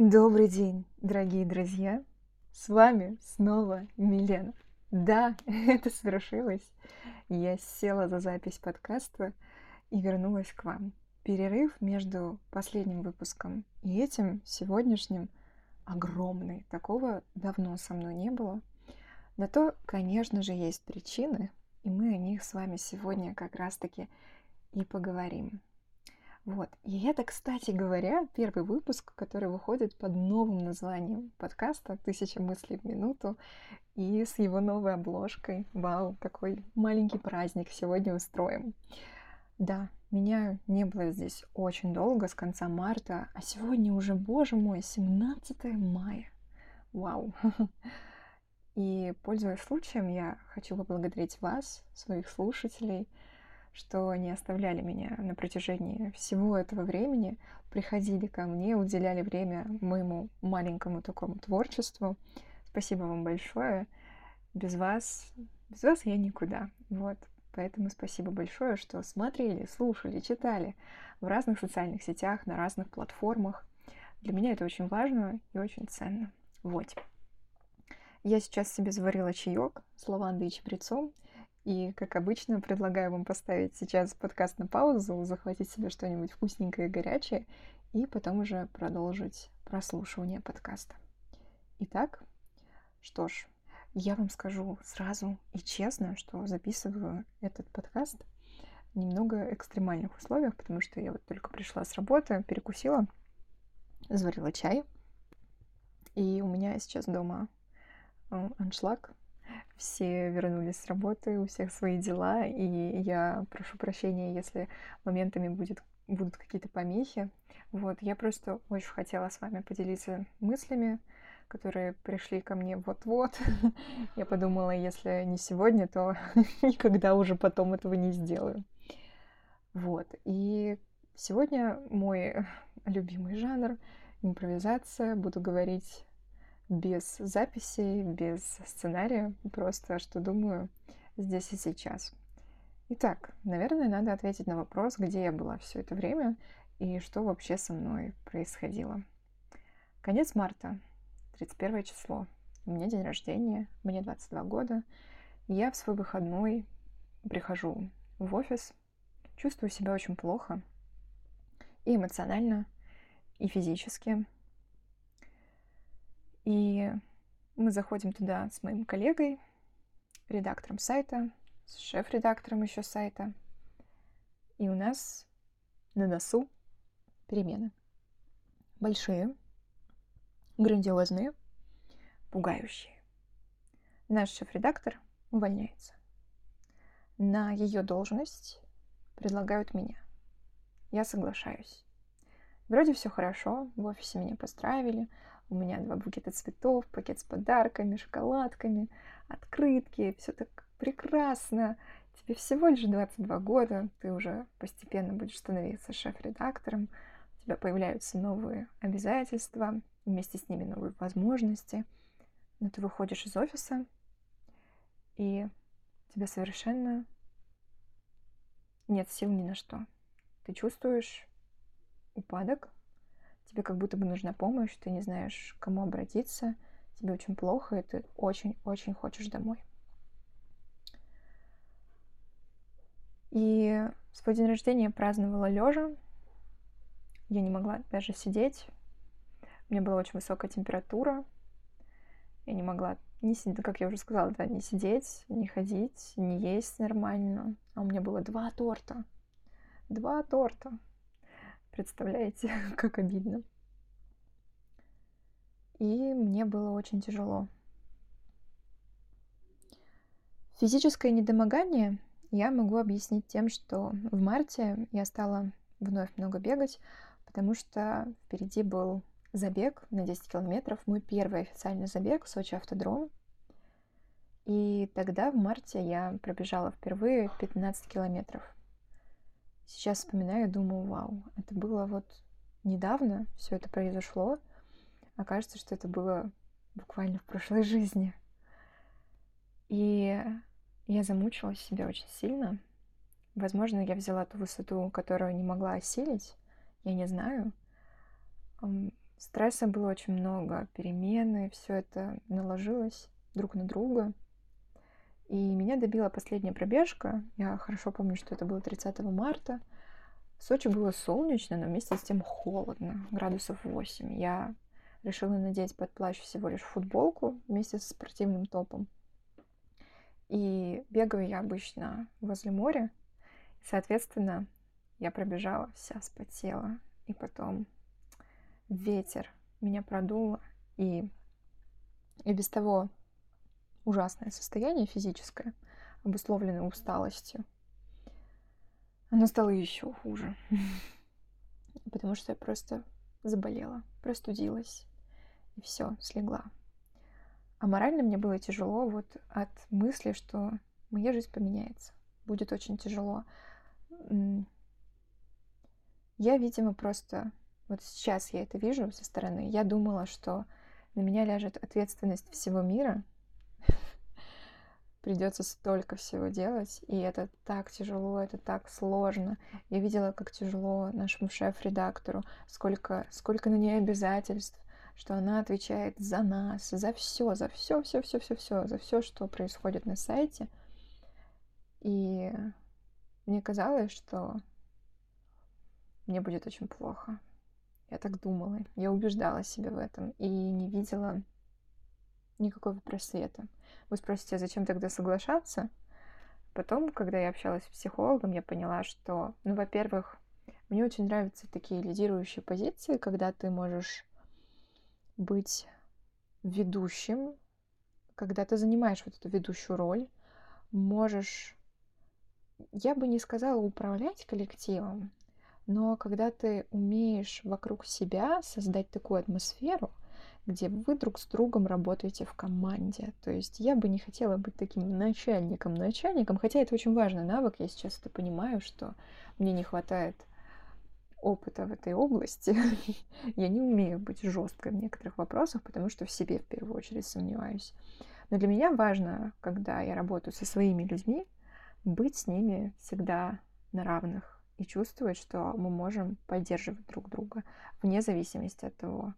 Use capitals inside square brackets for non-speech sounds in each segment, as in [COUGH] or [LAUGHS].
Добрый день, дорогие друзья! С вами снова Милена. Да, [LAUGHS] это свершилось. Я села за запись подкаста и вернулась к вам. Перерыв между последним выпуском и этим сегодняшним огромный. Такого давно со мной не было. На то, конечно же, есть причины, и мы о них с вами сегодня как раз-таки и поговорим. Вот. И это, кстати говоря, первый выпуск, который выходит под новым названием подкаста «Тысяча мыслей в минуту» и с его новой обложкой. Вау, какой маленький праздник сегодня устроим. Да, меня не было здесь очень долго, с конца марта, а сегодня уже, боже мой, 17 мая. Вау. [LAUGHS] И, пользуясь случаем, я хочу поблагодарить вас, своих слушателей, что не оставляли меня на протяжении всего этого времени, приходили ко мне, уделяли время моему маленькому такому творчеству. Спасибо вам большое. Без вас, без вас я никуда. Вот. Поэтому спасибо большое, что смотрели, слушали, читали в разных социальных сетях, на разных платформах. Для меня это очень важно и очень ценно. Вот. Я сейчас себе заварила чаек с лавандой и чабрецом. И, как обычно, предлагаю вам поставить сейчас подкаст на паузу, захватить себе что-нибудь вкусненькое и горячее, и потом уже продолжить прослушивание подкаста. Итак, что ж, я вам скажу сразу и честно, что записываю этот подкаст в немного экстремальных условиях, потому что я вот только пришла с работы, перекусила, заварила чай, и у меня сейчас дома э, аншлаг, все вернулись с работы, у всех свои дела, и я прошу прощения, если моментами будет, будут какие-то помехи. Вот, я просто очень хотела с вами поделиться мыслями, которые пришли ко мне вот-вот. [LAUGHS] Я подумала, если не сегодня, то [LAUGHS] никогда уже потом этого не сделаю. Вот, и сегодня мой любимый жанр — импровизация. Буду говорить без записей, без сценария, просто что думаю здесь и сейчас. Итак, наверное, надо ответить на вопрос, где я была все это время и что вообще со мной происходило. Конец марта, 31 число. У меня день рождения, мне 22 года. Я в свой выходной прихожу в офис, чувствую себя очень плохо и эмоционально, и физически – и мы заходим туда с моим коллегой, редактором сайта, с шеф-редактором еще сайта. И у нас на носу перемены. Большие, грандиозные, пугающие. Наш шеф-редактор увольняется. На ее должность предлагают меня. Я соглашаюсь. Вроде все хорошо, в офисе меня поздравили, у меня два букета цветов, пакет с подарками, шоколадками, открытки. Все так прекрасно. Тебе всего лишь 22 года, ты уже постепенно будешь становиться шеф-редактором, у тебя появляются новые обязательства, вместе с ними новые возможности. Но ты выходишь из офиса, и тебе совершенно нет сил ни на что. Ты чувствуешь упадок, тебе как будто бы нужна помощь, ты не знаешь, к кому обратиться, тебе очень плохо, и ты очень-очень хочешь домой. И свой день рождения я праздновала лежа. Я не могла даже сидеть. У меня была очень высокая температура. Я не могла не сидеть, как я уже сказала, да, не сидеть, не ходить, не есть нормально. А у меня было два торта. Два торта. Представляете, [LAUGHS] как обидно. И мне было очень тяжело. Физическое недомогание я могу объяснить тем, что в марте я стала вновь много бегать, потому что впереди был забег на 10 километров, мой первый официальный забег в Сочи автодром. И тогда в марте я пробежала впервые 15 километров. Сейчас вспоминаю и думаю, вау, это было вот недавно, все это произошло, а кажется, что это было буквально в прошлой жизни. И я замучила себя очень сильно. Возможно, я взяла ту высоту, которую не могла осилить. Я не знаю. стресса было очень много, перемены, все это наложилось друг на друга. И меня добила последняя пробежка. Я хорошо помню, что это было 30 марта. В Сочи было солнечно, но вместе с тем холодно, градусов 8. Я решила надеть под плащ всего лишь футболку вместе со спортивным топом. И бегаю я обычно возле моря. Соответственно, я пробежала, вся спотела. И потом ветер меня продуло. И, и без того ужасное состояние физическое, обусловленное усталостью, оно стало еще хуже. [LAUGHS] Потому что я просто заболела, простудилась. И все, слегла. А морально мне было тяжело вот от мысли, что моя жизнь поменяется. Будет очень тяжело. Я, видимо, просто... Вот сейчас я это вижу со стороны. Я думала, что на меня ляжет ответственность всего мира. Придется столько всего делать, и это так тяжело, это так сложно. Я видела, как тяжело нашему шеф-редактору, сколько, сколько на ней обязательств, что она отвечает за нас, за все, за все, все, все, все, все, за все, что происходит на сайте. И мне казалось, что мне будет очень плохо. Я так думала, я убеждала себя в этом и не видела никакого просвета. Вы спросите, а зачем тогда соглашаться? Потом, когда я общалась с психологом, я поняла, что, ну, во-первых, мне очень нравятся такие лидирующие позиции, когда ты можешь быть ведущим, когда ты занимаешь вот эту ведущую роль, можешь, я бы не сказала управлять коллективом, но когда ты умеешь вокруг себя создать такую атмосферу, где вы друг с другом работаете в команде. То есть я бы не хотела быть таким начальником, начальником, хотя это очень важный навык, я сейчас это понимаю, что мне не хватает опыта в этой области. [LAUGHS] я не умею быть жесткой в некоторых вопросах, потому что в себе в первую очередь сомневаюсь. Но для меня важно, когда я работаю со своими людьми, быть с ними всегда на равных и чувствовать, что мы можем поддерживать друг друга вне зависимости от того,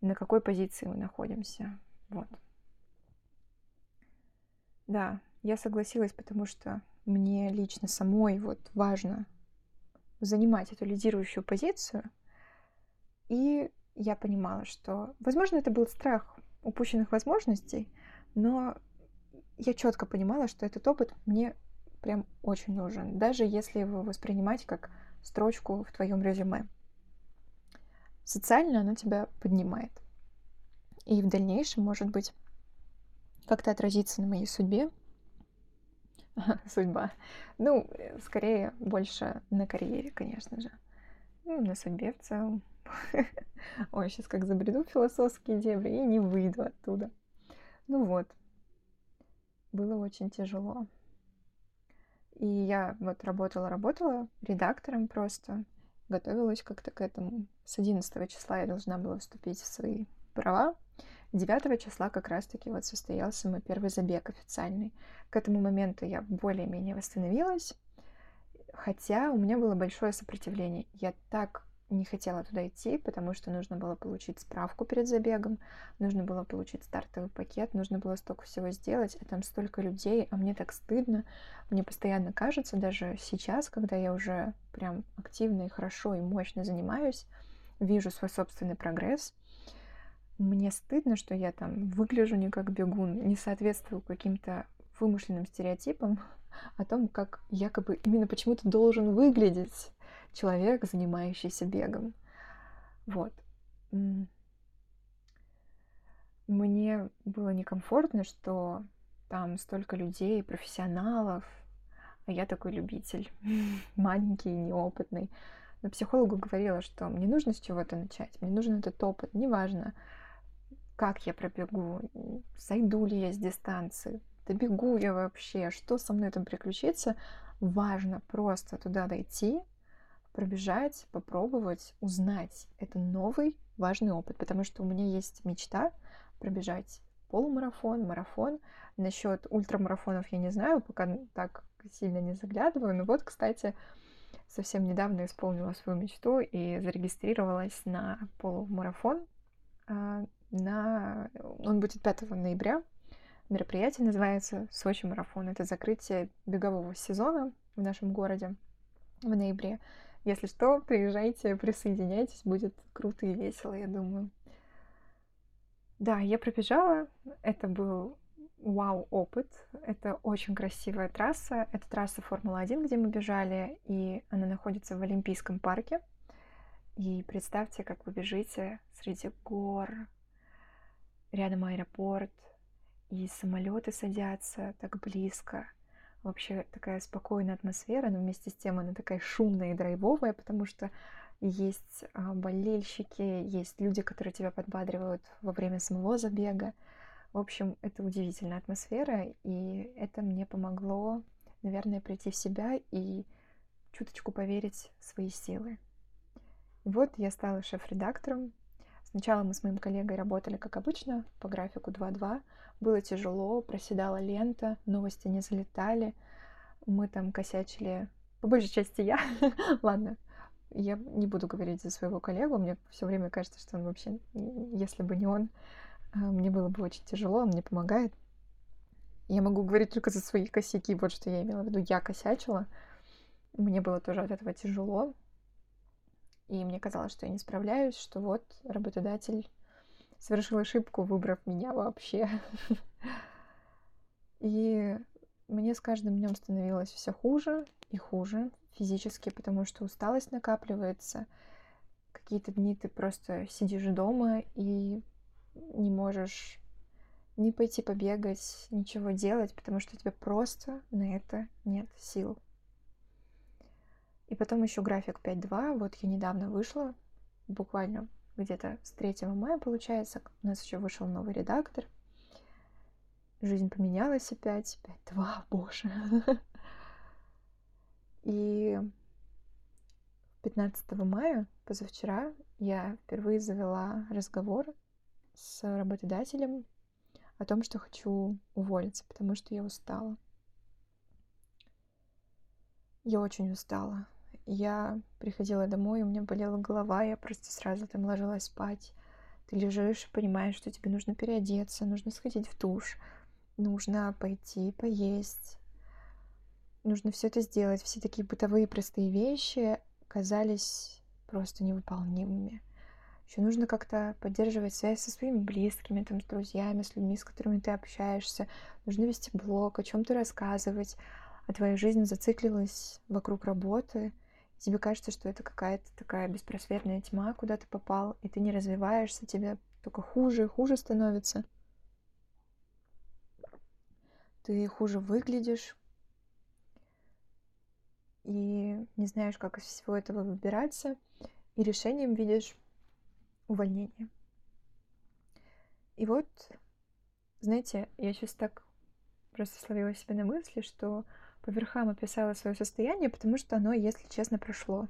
на какой позиции мы находимся. Вот. Да, я согласилась, потому что мне лично самой вот важно занимать эту лидирующую позицию. И я понимала, что, возможно, это был страх упущенных возможностей, но я четко понимала, что этот опыт мне прям очень нужен, даже если его воспринимать как строчку в твоем резюме. Социально оно тебя поднимает. И в дальнейшем, может быть, как-то отразится на моей судьбе, [LAUGHS] судьба. Ну, скорее, больше на карьере, конечно же. Ну, на судьбе в целом. [LAUGHS] Ой, сейчас как забреду философские дебри и не выйду оттуда. Ну вот. Было очень тяжело. И я вот работала-работала редактором просто. Готовилась как-то к этому. С 11 числа я должна была вступить в свои права. 9 числа как раз-таки вот состоялся мой первый забег официальный. К этому моменту я более-менее восстановилась, хотя у меня было большое сопротивление. Я так не хотела туда идти, потому что нужно было получить справку перед забегом, нужно было получить стартовый пакет, нужно было столько всего сделать, а там столько людей, а мне так стыдно. Мне постоянно кажется, даже сейчас, когда я уже прям активно и хорошо и мощно занимаюсь, вижу свой собственный прогресс, мне стыдно, что я там выгляжу не как бегун, не соответствую каким-то вымышленным стереотипам о том, как якобы именно почему-то должен выглядеть человек, занимающийся бегом. Вот. Мне было некомфортно, что там столько людей, профессионалов, а я такой любитель, [LAUGHS] маленький, неопытный. Но психологу говорила, что мне нужно с чего-то начать, мне нужен этот опыт, неважно, как я пробегу, сойду ли я с дистанции, добегу я вообще, что со мной там приключится. Важно просто туда дойти, пробежать, попробовать, узнать. Это новый важный опыт, потому что у меня есть мечта пробежать полумарафон, марафон. Насчет ультрамарафонов я не знаю, пока так сильно не заглядываю. Но вот, кстати, совсем недавно исполнила свою мечту и зарегистрировалась на полумарафон. А, на... Он будет 5 ноября. Мероприятие называется Сочи марафон. Это закрытие бегового сезона в нашем городе в ноябре. Если что, приезжайте, присоединяйтесь, будет круто и весело, я думаю. Да, я пробежала. Это был вау-опыт. Это очень красивая трасса. Это трасса Формула-1, где мы бежали, и она находится в Олимпийском парке. И представьте, как вы бежите среди гор, рядом аэропорт, и самолеты садятся так близко. Вообще такая спокойная атмосфера, но вместе с тем она такая шумная и драйвовая, потому что есть а, болельщики, есть люди, которые тебя подбадривают во время самого забега. В общем, это удивительная атмосфера, и это мне помогло, наверное, прийти в себя и чуточку поверить в свои силы. Вот я стала шеф-редактором. Сначала мы с моим коллегой работали, как обычно, по графику 2.2. Было тяжело, проседала лента, новости не залетали. Мы там косячили, по большей части я. [LAUGHS] Ладно, я не буду говорить за своего коллегу, мне все время кажется, что он вообще, если бы не он, а, мне было бы очень тяжело, он мне помогает. Я могу говорить только за свои косяки, вот что я имела в виду. Я косячила, мне было тоже от этого тяжело, и мне казалось, что я не справляюсь, что вот работодатель совершил ошибку, выбрав меня вообще. [LAUGHS] И мне с каждым днем становилось все хуже и хуже физически, потому что усталость накапливается. Какие-то дни ты просто сидишь дома и не можешь не пойти побегать, ничего делать, потому что у тебя просто на это нет сил. И потом еще график 5.2. Вот я недавно вышла, буквально где-то с 3 мая, получается. У нас еще вышел новый редактор. Жизнь поменялась опять. 5.2, боже. [LAUGHS] И 15 мая, позавчера, я впервые завела разговор с работодателем о том, что хочу уволиться, потому что я устала. Я очень устала. Я приходила домой, у меня болела голова, я просто сразу там ложилась спать. Ты лежишь и понимаешь, что тебе нужно переодеться, нужно сходить в душ, нужно пойти поесть, нужно все это сделать. Все такие бытовые простые вещи казались просто невыполнимыми. Еще нужно как-то поддерживать связь со своими близкими, там, с друзьями, с людьми, с которыми ты общаешься. Нужно вести блог, о чем-то рассказывать. А твоя жизнь зациклилась вокруг работы. Тебе кажется, что это какая-то такая беспросветная тьма, куда ты попал, и ты не развиваешься, тебе только хуже и хуже становится. Ты хуже выглядишь, и не знаешь, как из всего этого выбираться, и решением видишь увольнение. И вот, знаете, я сейчас так просто словила себя на мысли, что по верхам описала свое состояние, потому что оно, если честно, прошло.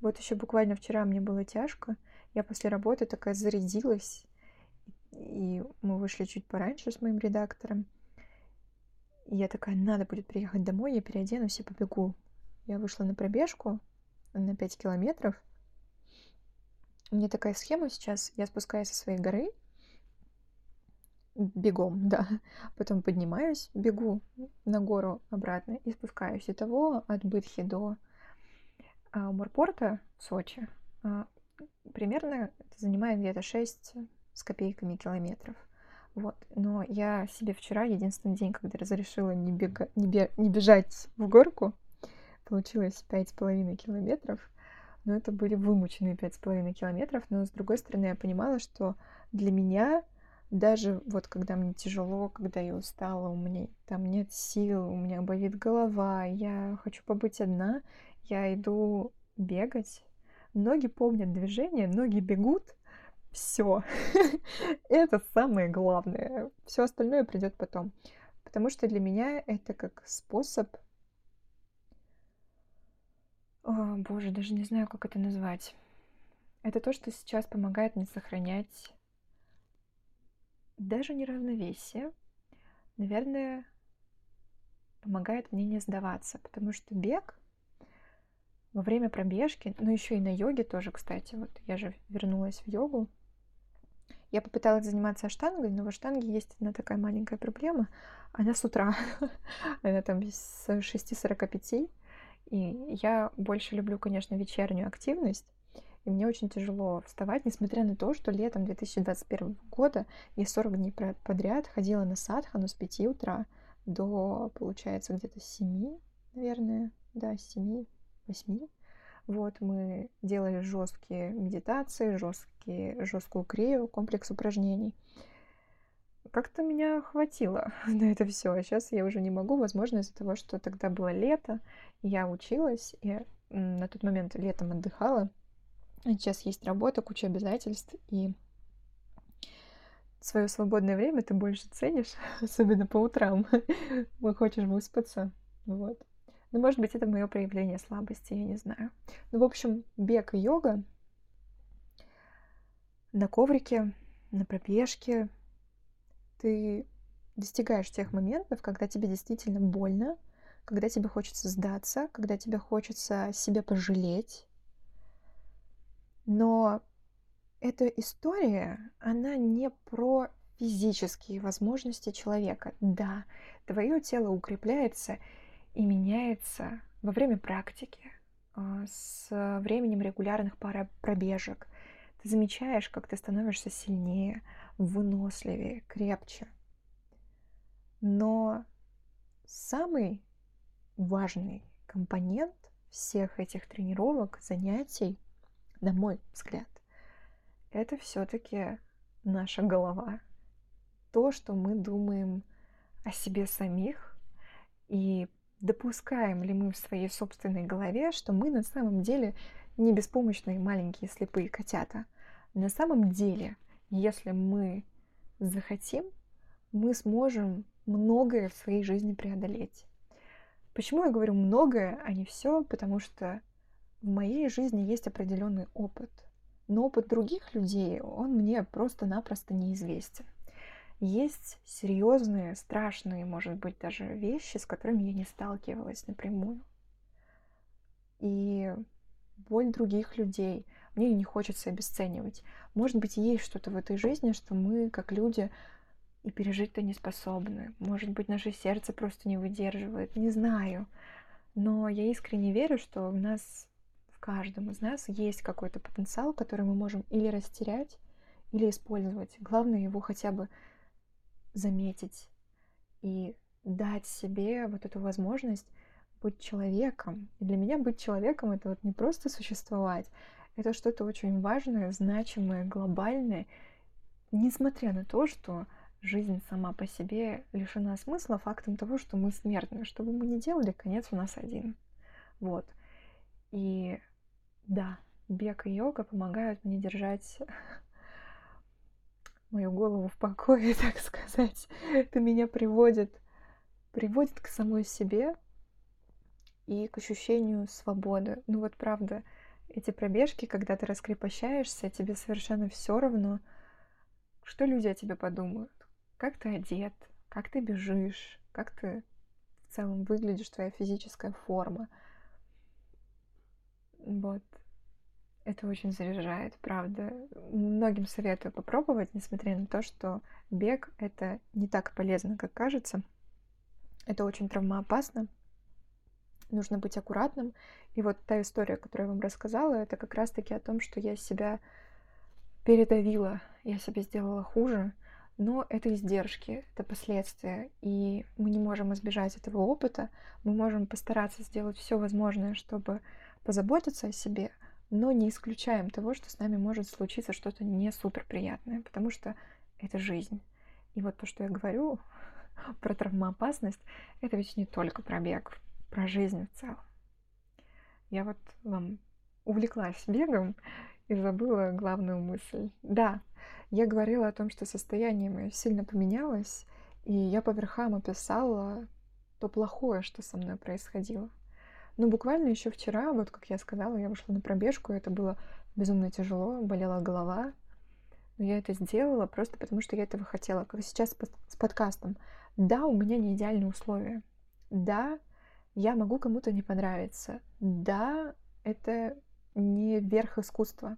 Вот еще буквально вчера мне было тяжко. Я после работы такая зарядилась, и мы вышли чуть пораньше с моим редактором. И я такая, надо будет приехать домой, я переоденусь и побегу. Я вышла на пробежку на 5 километров, у меня такая схема сейчас. Я спускаюсь со своей горы, бегом, да. [LAUGHS] Потом поднимаюсь, бегу на гору обратно и спускаюсь. Итого от Бытхи до а, Морпорта в Сочи а, примерно это занимает где-то 6 с копейками километров. Вот. Но я себе вчера, единственный день, когда разрешила не, бега... не, бе... не бежать в горку, получилось пять с половиной километров но это были вымученные пять с половиной километров, но с другой стороны я понимала, что для меня даже вот когда мне тяжело, когда я устала, у меня там нет сил, у меня болит голова, я хочу побыть одна, я иду бегать. Ноги помнят движение, ноги бегут, все. [LAUGHS] это самое главное. Все остальное придет потом. Потому что для меня это как способ о, боже, даже не знаю, как это назвать. Это то, что сейчас помогает мне сохранять даже не равновесие, наверное, помогает мне не сдаваться, потому что бег во время пробежки, ну еще и на йоге тоже, кстати, вот я же вернулась в йогу, я попыталась заниматься аштангой, но в аштанге есть одна такая маленькая проблема. Она с утра. [LAUGHS] Она там с 6.45. И я больше люблю, конечно, вечернюю активность. И мне очень тяжело вставать, несмотря на то, что летом 2021 года я 40 дней подряд ходила на садхану с 5 утра до, получается, где-то 7, наверное, да, 7, 8. Вот мы делали жесткие медитации, жесткие, жесткую крию, комплекс упражнений. Как-то меня хватило [LAUGHS] на это все. А сейчас я уже не могу, возможно, из-за того, что тогда было лето, я училась, и на тот момент летом отдыхала. Сейчас есть работа, куча обязательств, и свое свободное время ты больше ценишь, [LAUGHS] особенно по утрам. [LAUGHS] Хочешь выспаться. Вот. Ну, может быть, это мое проявление слабости, я не знаю. Ну, в общем, бег и йога на коврике, на пробежке, ты достигаешь тех моментов, когда тебе действительно больно, когда тебе хочется сдаться, когда тебе хочется себя пожалеть. Но эта история, она не про физические возможности человека. Да, твое тело укрепляется и меняется во время практики, а, с временем регулярных пробежек. Ты замечаешь, как ты становишься сильнее, выносливее, крепче. Но самый важный компонент всех этих тренировок, занятий, на мой взгляд, это все-таки наша голова. То, что мы думаем о себе самих и допускаем ли мы в своей собственной голове, что мы на самом деле не беспомощные маленькие слепые котята. На самом деле, если мы захотим, мы сможем многое в своей жизни преодолеть. Почему я говорю многое, а не все? Потому что в моей жизни есть определенный опыт. Но опыт других людей, он мне просто-напросто неизвестен есть серьезные, страшные, может быть, даже вещи, с которыми я не сталкивалась напрямую. И боль других людей мне не хочется обесценивать. Может быть, есть что-то в этой жизни, что мы, как люди, и пережить-то не способны. Может быть, наше сердце просто не выдерживает. Не знаю. Но я искренне верю, что у нас, каждом из нас есть какой-то потенциал, который мы можем или растерять, или использовать. Главное его хотя бы заметить и дать себе вот эту возможность быть человеком. И для меня быть человеком — это вот не просто существовать, это что-то очень важное, значимое, глобальное, несмотря на то, что жизнь сама по себе лишена смысла фактом того, что мы смертны. Что бы мы ни делали, конец у нас один. Вот. И да, бег и йога помогают мне держать [LAUGHS] мою голову в покое, [LAUGHS] так сказать. Это меня приводит, приводит к самой себе и к ощущению свободы. Ну вот правда, эти пробежки, когда ты раскрепощаешься, тебе совершенно все равно, что люди о тебе подумают, как ты одет, как ты бежишь, как ты в целом выглядишь, твоя физическая форма. Вот. Это очень заряжает, правда. Многим советую попробовать, несмотря на то, что бег — это не так полезно, как кажется. Это очень травмоопасно. Нужно быть аккуратным. И вот та история, которую я вам рассказала, это как раз-таки о том, что я себя передавила, я себе сделала хуже, но это издержки, это последствия, и мы не можем избежать этого опыта, мы можем постараться сделать все возможное, чтобы позаботиться о себе, но не исключаем того, что с нами может случиться что-то не супер приятное, потому что это жизнь. И вот то, что я говорю [LAUGHS] про травмоопасность, это ведь не только про бег, про жизнь в целом. Я вот вам увлеклась бегом и забыла главную мысль. Да, я говорила о том, что состояние мое сильно поменялось, и я по верхам описала то плохое, что со мной происходило. Ну, буквально еще вчера, вот как я сказала, я вышла на пробежку, это было безумно тяжело, болела голова. Но я это сделала просто потому, что я этого хотела. Как сейчас с подкастом. Да, у меня не идеальные условия. Да, я могу кому-то не понравиться. Да, это не верх искусства.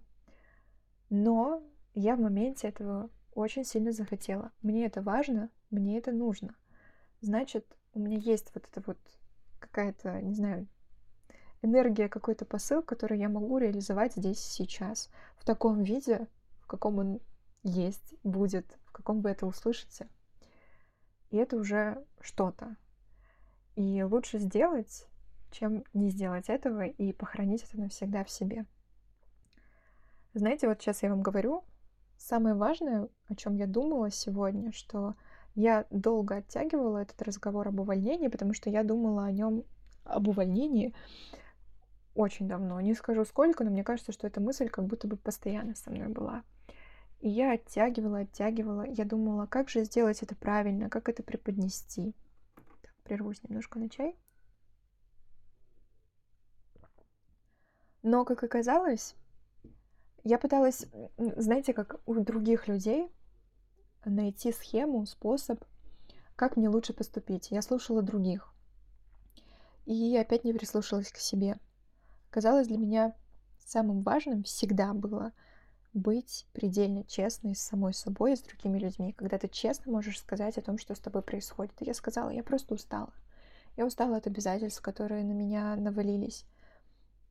Но я в моменте этого очень сильно захотела. Мне это важно, мне это нужно. Значит, у меня есть вот эта вот какая-то, не знаю, энергия, какой-то посыл, который я могу реализовать здесь сейчас. В таком виде, в каком он есть, будет, в каком вы это услышите. И это уже что-то. И лучше сделать, чем не сделать этого и похоронить это навсегда в себе. Знаете, вот сейчас я вам говорю, самое важное, о чем я думала сегодня, что я долго оттягивала этот разговор об увольнении, потому что я думала о нем, об увольнении очень давно. Не скажу сколько, но мне кажется, что эта мысль как будто бы постоянно со мной была. И я оттягивала, оттягивала. Я думала, как же сделать это правильно, как это преподнести. Так, прервусь немножко на чай. Но, как оказалось, я пыталась, знаете, как у других людей, найти схему, способ, как мне лучше поступить. Я слушала других. И опять не прислушалась к себе. Казалось, для меня самым важным всегда было быть предельно честной с самой собой и с другими людьми, когда ты честно можешь сказать о том, что с тобой происходит. И я сказала, я просто устала. Я устала от обязательств, которые на меня навалились.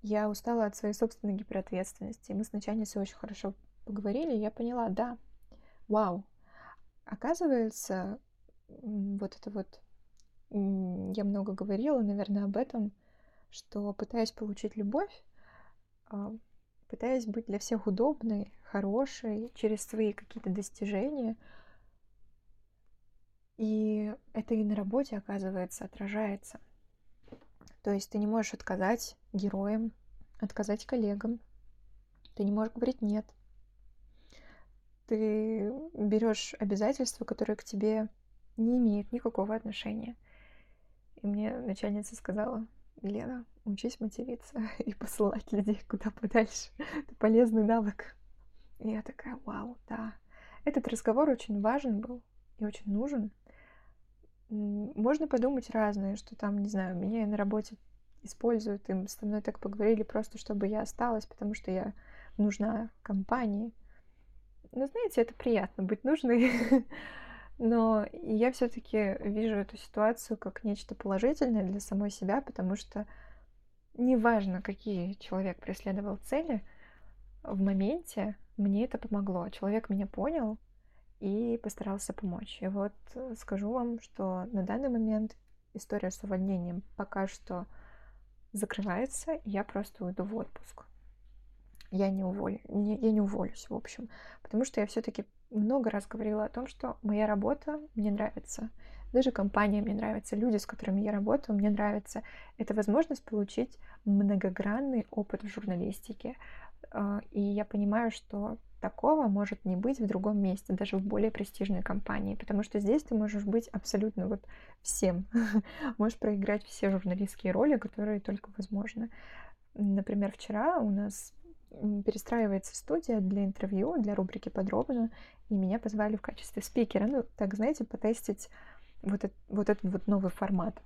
Я устала от своей собственной гиперответственности. Мы с начальницей очень хорошо поговорили, и я поняла, да, вау, оказывается, вот это вот, я много говорила, наверное, об этом, что пытаясь получить любовь, а, пытаясь быть для всех удобной, хорошей, через свои какие-то достижения, и это и на работе, оказывается, отражается – то есть ты не можешь отказать героям, отказать коллегам. Ты не можешь говорить нет. Ты берешь обязательства, которые к тебе не имеют никакого отношения. И мне начальница сказала, Лена, учись материться [LAUGHS] и посылать людей куда подальше. Это полезный навык. И я такая, вау, да. Этот разговор очень важен был и очень нужен, можно подумать разное, что там, не знаю, меня на работе используют, им со мной так поговорили просто, чтобы я осталась, потому что я нужна компании. Но знаете, это приятно быть нужной. [LAUGHS] Но я все-таки вижу эту ситуацию как нечто положительное для самой себя, потому что неважно, какие человек преследовал цели, в моменте мне это помогло. Человек меня понял, и постарался помочь. И вот э, скажу вам, что на данный момент история с увольнением пока что закрывается, и я просто уйду в отпуск. Я не, уволю, не, я не уволюсь, в общем, потому что я все-таки много раз говорила о том, что моя работа мне нравится, даже компания мне нравится, люди, с которыми я работаю, мне нравится. Это возможность получить многогранный опыт в журналистике. А, и я понимаю, что такого может не быть в другом месте, даже в более престижной компании, потому что здесь ты можешь быть абсолютно вот всем. [LAUGHS] можешь проиграть все журналистские роли, которые только возможны. Например, вчера у нас перестраивается студия для интервью, для рубрики «Подробно», и меня позвали в качестве спикера, ну, так, знаете, потестить вот, это, вот этот вот новый формат.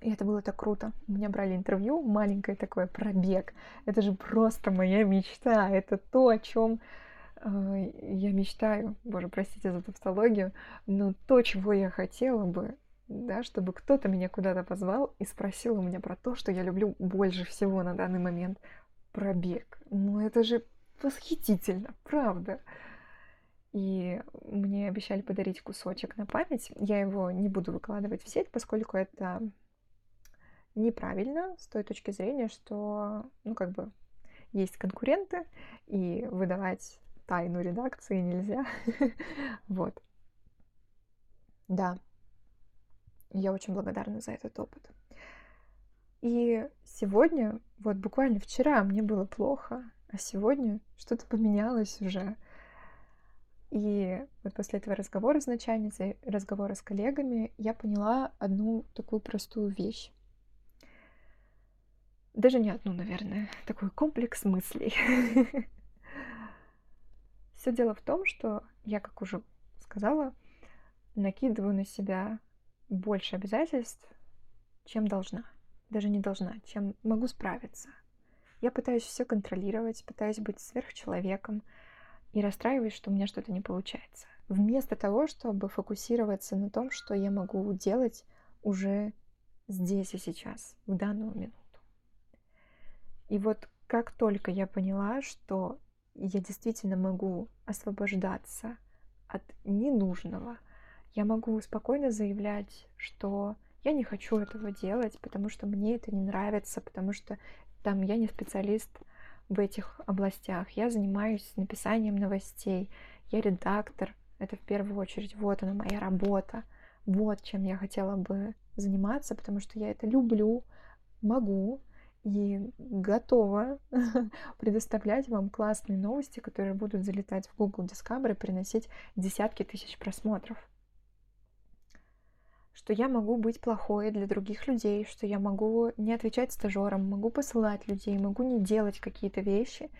И это было так круто. У меня брали интервью, маленькое такое пробег. Это же просто моя мечта. Это то, о чем э, я мечтаю. Боже, простите за тавтологию. Но то, чего я хотела бы, да, чтобы кто-то меня куда-то позвал и спросил у меня про то, что я люблю больше всего на данный момент. Пробег. Ну это же восхитительно, правда. И мне обещали подарить кусочек на память. Я его не буду выкладывать в сеть, поскольку это неправильно с той точки зрения, что, ну, как бы, есть конкуренты, и выдавать тайну редакции нельзя. [LAUGHS] Вот. Да. Я очень благодарна за этот опыт. И сегодня, вот буквально вчера мне было плохо, а сегодня что-то поменялось уже. И вот после этого разговора с начальницей, разговора с коллегами, я поняла одну такую простую вещь даже не одну, наверное, такой комплекс мыслей. [LAUGHS] Все дело в том, что я, как уже сказала, накидываю на себя больше обязательств, чем должна. Даже не должна, чем могу справиться. Я пытаюсь все контролировать, пытаюсь быть сверхчеловеком и расстраиваюсь, что у меня что-то не получается. Вместо того, чтобы фокусироваться на том, что я могу делать уже здесь и сейчас, в данную минуту. И вот как только я поняла, что я действительно могу освобождаться от ненужного, я могу спокойно заявлять, что я не хочу этого делать, потому что мне это не нравится, потому что там я не специалист в этих областях. Я занимаюсь написанием новостей, я редактор, это в первую очередь, вот она моя работа, вот чем я хотела бы заниматься, потому что я это люблю, могу, и готова [LAUGHS] предоставлять вам классные новости, которые будут залетать в Google Discovery и приносить десятки тысяч просмотров. Что я могу быть плохой для других людей, что я могу не отвечать стажерам, могу посылать людей, могу не делать какие-то вещи,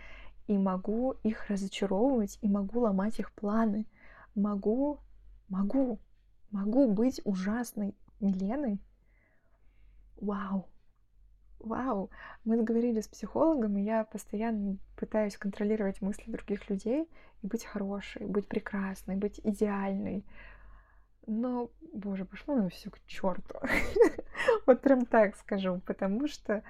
и могу их разочаровывать, и могу ломать их планы. Могу, могу, могу быть ужасной Миленой. Вау, вау, мы договорились с психологом, и я постоянно пытаюсь контролировать мысли других людей и быть хорошей, быть прекрасной, быть идеальной. Но, боже, пошло на все к черту. [LAUGHS] Вот прям так скажу, потому что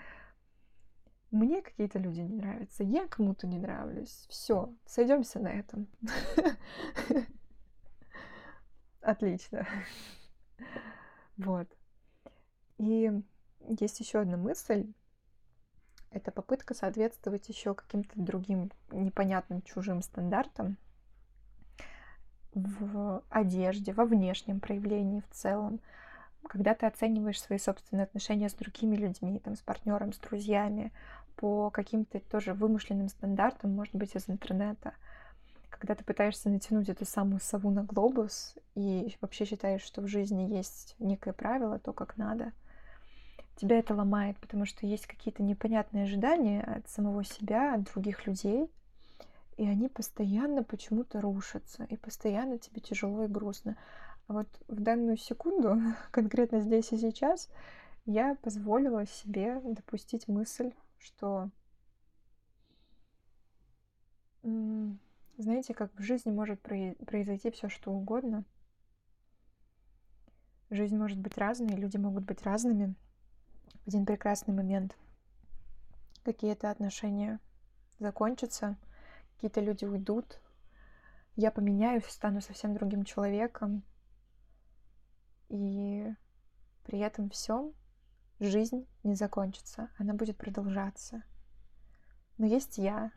мне какие-то люди не нравятся, я кому-то не нравлюсь. Все, сойдемся на этом. [LAUGHS] Отлично. [LAUGHS] Вот. И есть еще одна мысль. Это попытка соответствовать еще каким-то другим непонятным чужим стандартам в одежде, во внешнем проявлении в целом. Когда ты оцениваешь свои собственные отношения с другими людьми, там, с партнером, с друзьями, по каким-то тоже вымышленным стандартам, может быть, из интернета, когда ты пытаешься натянуть эту самую сову на глобус и вообще считаешь, что в жизни есть некое правило, то, как надо — тебя это ломает, потому что есть какие-то непонятные ожидания от самого себя, от других людей, и они постоянно почему-то рушатся, и постоянно тебе тяжело и грустно. А вот в данную секунду, [LAUGHS] конкретно здесь и сейчас, я позволила себе допустить мысль, что, знаете, как в жизни может произойти все что угодно. Жизнь может быть разной, люди могут быть разными — в один прекрасный момент какие-то отношения закончатся, какие-то люди уйдут, я поменяюсь, стану совсем другим человеком, и при этом всем жизнь не закончится, она будет продолжаться. Но есть я,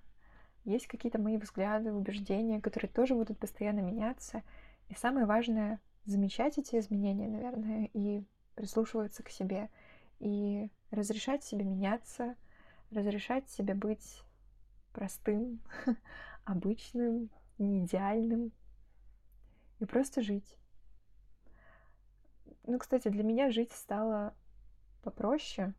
есть какие-то мои взгляды, убеждения, которые тоже будут постоянно меняться. И самое важное — замечать эти изменения, наверное, и прислушиваться к себе — и разрешать себе меняться, разрешать себе быть простым, [LAUGHS] обычным, не идеальным и просто жить. Ну, кстати, для меня жить стало попроще,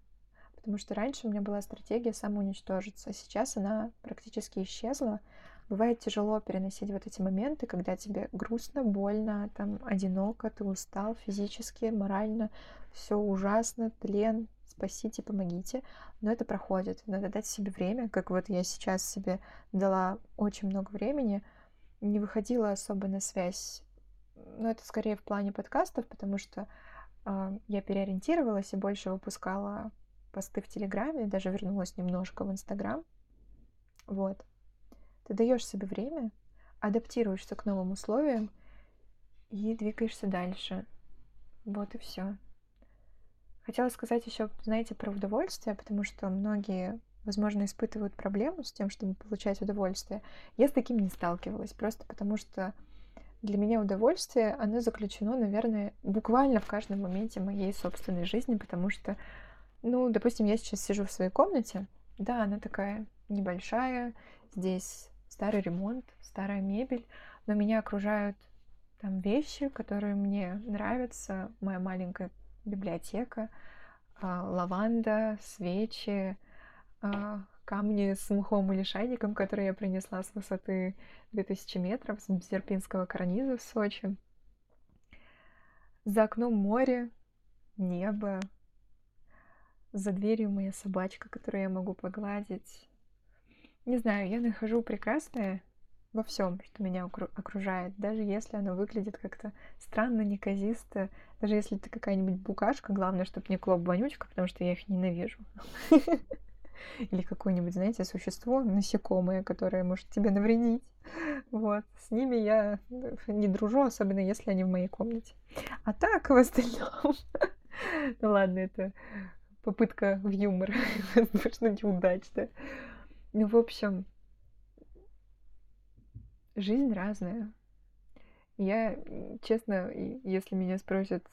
потому что раньше у меня была стратегия самоуничтожиться, а сейчас она практически исчезла. Бывает тяжело переносить вот эти моменты, когда тебе грустно, больно, там одиноко, ты устал физически, морально, все ужасно, тлен, спасите, помогите. Но это проходит. Надо дать себе время, как вот я сейчас себе дала очень много времени, не выходила особо на связь. Но это скорее в плане подкастов, потому что э, я переориентировалась и больше выпускала посты в Телеграме, даже вернулась немножко в Инстаграм. Вот. Ты даешь себе время, адаптируешься к новым условиям и двигаешься дальше. Вот и все. Хотела сказать еще, знаете, про удовольствие, потому что многие, возможно, испытывают проблему с тем, чтобы получать удовольствие. Я с таким не сталкивалась, просто потому что для меня удовольствие, оно заключено, наверное, буквально в каждом моменте моей собственной жизни, потому что, ну, допустим, я сейчас сижу в своей комнате, да, она такая небольшая, здесь старый ремонт, старая мебель, но меня окружают там вещи, которые мне нравятся, моя маленькая библиотека, а, лаванда, свечи, а, камни с мухом или шайником, которые я принесла с высоты 2000 метров с Серпинского карниза в Сочи. За окном море, небо, За дверью моя собачка, которую я могу погладить. Не знаю, я нахожу прекрасное во всем, что меня окружает, даже если оно выглядит как-то странно, неказисто, даже если ты какая-нибудь букашка, главное, чтобы не клоп-вонючка, потому что я их ненавижу. [LAUGHS] Или какое-нибудь, знаете, существо, насекомое, которое может тебе навредить. Вот. С ними я не дружу, особенно если они в моей комнате. А так, в остальном... [LAUGHS] Ну ладно, это попытка в юмор. [LAUGHS] Возможно, неудачная. Ну, в общем, жизнь разная. Я, честно, если меня спросят,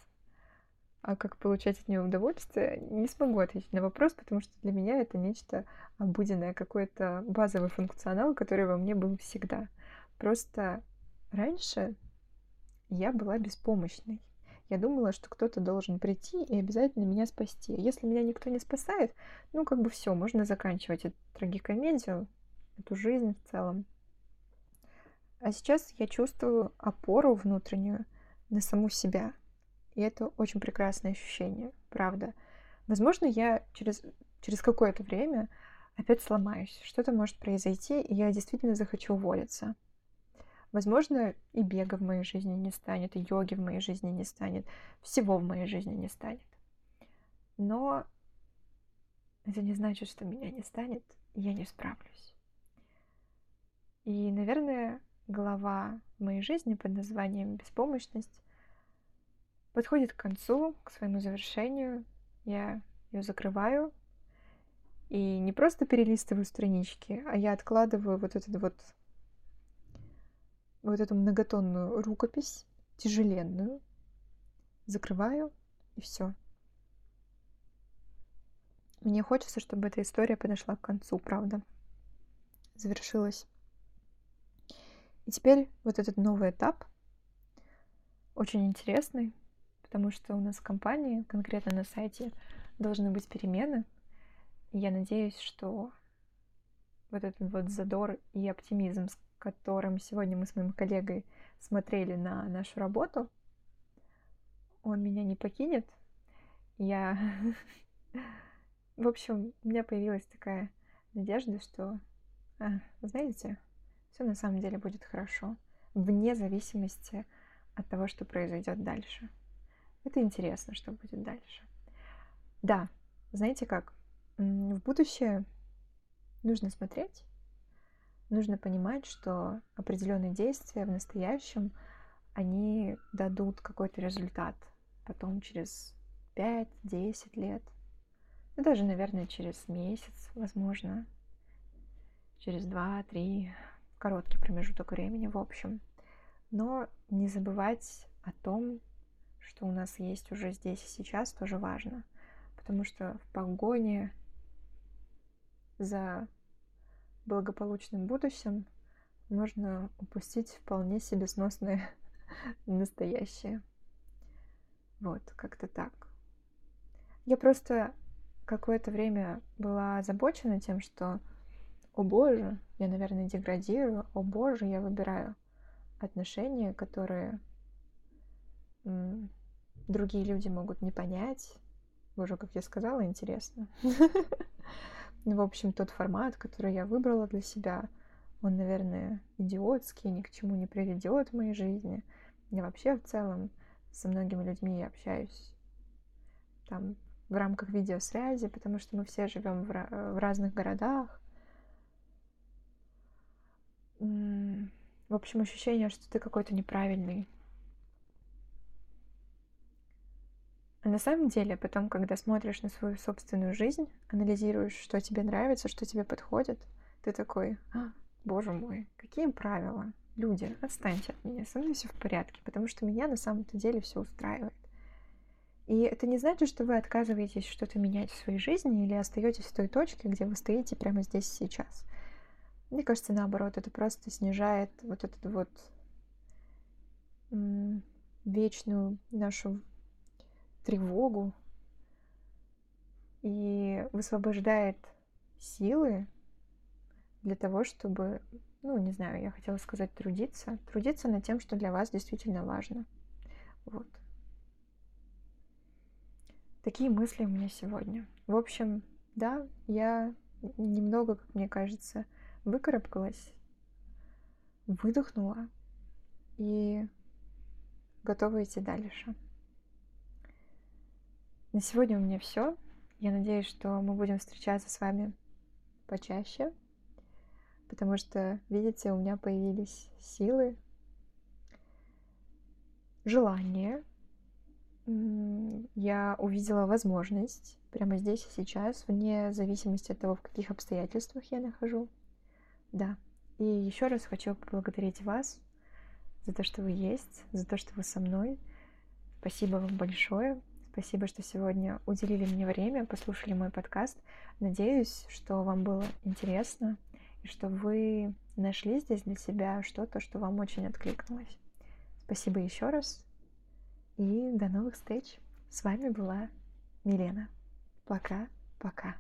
а как получать от нее удовольствие, не смогу ответить на вопрос, потому что для меня это нечто обыденное, какой-то базовый функционал, который во мне был всегда. Просто раньше я была беспомощной. Я думала, что кто-то должен прийти и обязательно меня спасти. Если меня никто не спасает, ну как бы все, можно заканчивать эту трагикомедию, эту жизнь в целом. А сейчас я чувствую опору внутреннюю на саму себя. И это очень прекрасное ощущение, правда. Возможно, я через, через какое-то время опять сломаюсь. Что-то может произойти, и я действительно захочу уволиться. Возможно, и бега в моей жизни не станет, и йоги в моей жизни не станет, всего в моей жизни не станет. Но это не значит, что меня не станет, и я не справлюсь. И, наверное, глава моей жизни под названием «Беспомощность» подходит к концу, к своему завершению. Я ее закрываю и не просто перелистываю странички, а я откладываю вот этот вот вот эту многотонную рукопись, тяжеленную, закрываю и все. Мне хочется, чтобы эта история подошла к концу, правда. Завершилась. И теперь вот этот новый этап очень интересный, потому что у нас в компании, конкретно на сайте, должны быть перемены. И я надеюсь, что вот этот вот задор и оптимизм, с которым сегодня мы с моим коллегой смотрели на нашу работу, он меня не покинет. Я... [LAUGHS] В общем, у меня появилась такая надежда, что, а, знаете, все на самом деле будет хорошо, вне зависимости от того, что произойдет дальше. Это интересно, что будет дальше. Да, знаете как, в будущее нужно смотреть, нужно понимать, что определенные действия в настоящем, они дадут какой-то результат потом через 5-10 лет, ну, даже, наверное, через месяц, возможно, через 2-3, короткий промежуток времени, в общем. Но не забывать о том, что у нас есть уже здесь и сейчас, тоже важно. Потому что в погоне за благополучным будущим можно упустить вполне себе сносное [LAUGHS] настоящее. Вот, как-то так. Я просто какое-то время была озабочена тем, что о боже, я, наверное, деградирую, о боже, я выбираю отношения, которые другие люди могут не понять. Боже, как я сказала, интересно. [LAUGHS] Ну, в общем, тот формат, который я выбрала для себя, он, наверное, идиотский, ни к чему не приведет в моей жизни. Я вообще в целом со многими людьми общаюсь там в рамках видеосвязи, потому что мы все живем в, в разных городах, в общем, ощущение, что ты какой-то неправильный. А на самом деле, потом, когда смотришь на свою собственную жизнь, анализируешь, что тебе нравится, что тебе подходит, ты такой, а, боже мой, какие правила? Люди, отстаньте от меня, со мной все в порядке, потому что меня на самом-то деле все устраивает. И это не значит, что вы отказываетесь что-то менять в своей жизни или остаетесь в той точке, где вы стоите прямо здесь сейчас. Мне кажется, наоборот, это просто снижает вот эту вот вечную нашу тревогу и высвобождает силы для того, чтобы, ну, не знаю, я хотела сказать трудиться, трудиться над тем, что для вас действительно важно. Вот. Такие мысли у меня сегодня. В общем, да, я немного, как мне кажется, выкарабкалась, выдохнула и готова идти дальше. На сегодня у меня все. Я надеюсь, что мы будем встречаться с вами почаще, потому что, видите, у меня появились силы, желание. Я увидела возможность прямо здесь и сейчас, вне зависимости от того, в каких обстоятельствах я нахожу. Да. И еще раз хочу поблагодарить вас за то, что вы есть, за то, что вы со мной. Спасибо вам большое. Спасибо, что сегодня уделили мне время, послушали мой подкаст. Надеюсь, что вам было интересно и что вы нашли здесь для себя что-то, что вам очень откликнулось. Спасибо еще раз и до новых встреч. С вами была Милена. Пока-пока.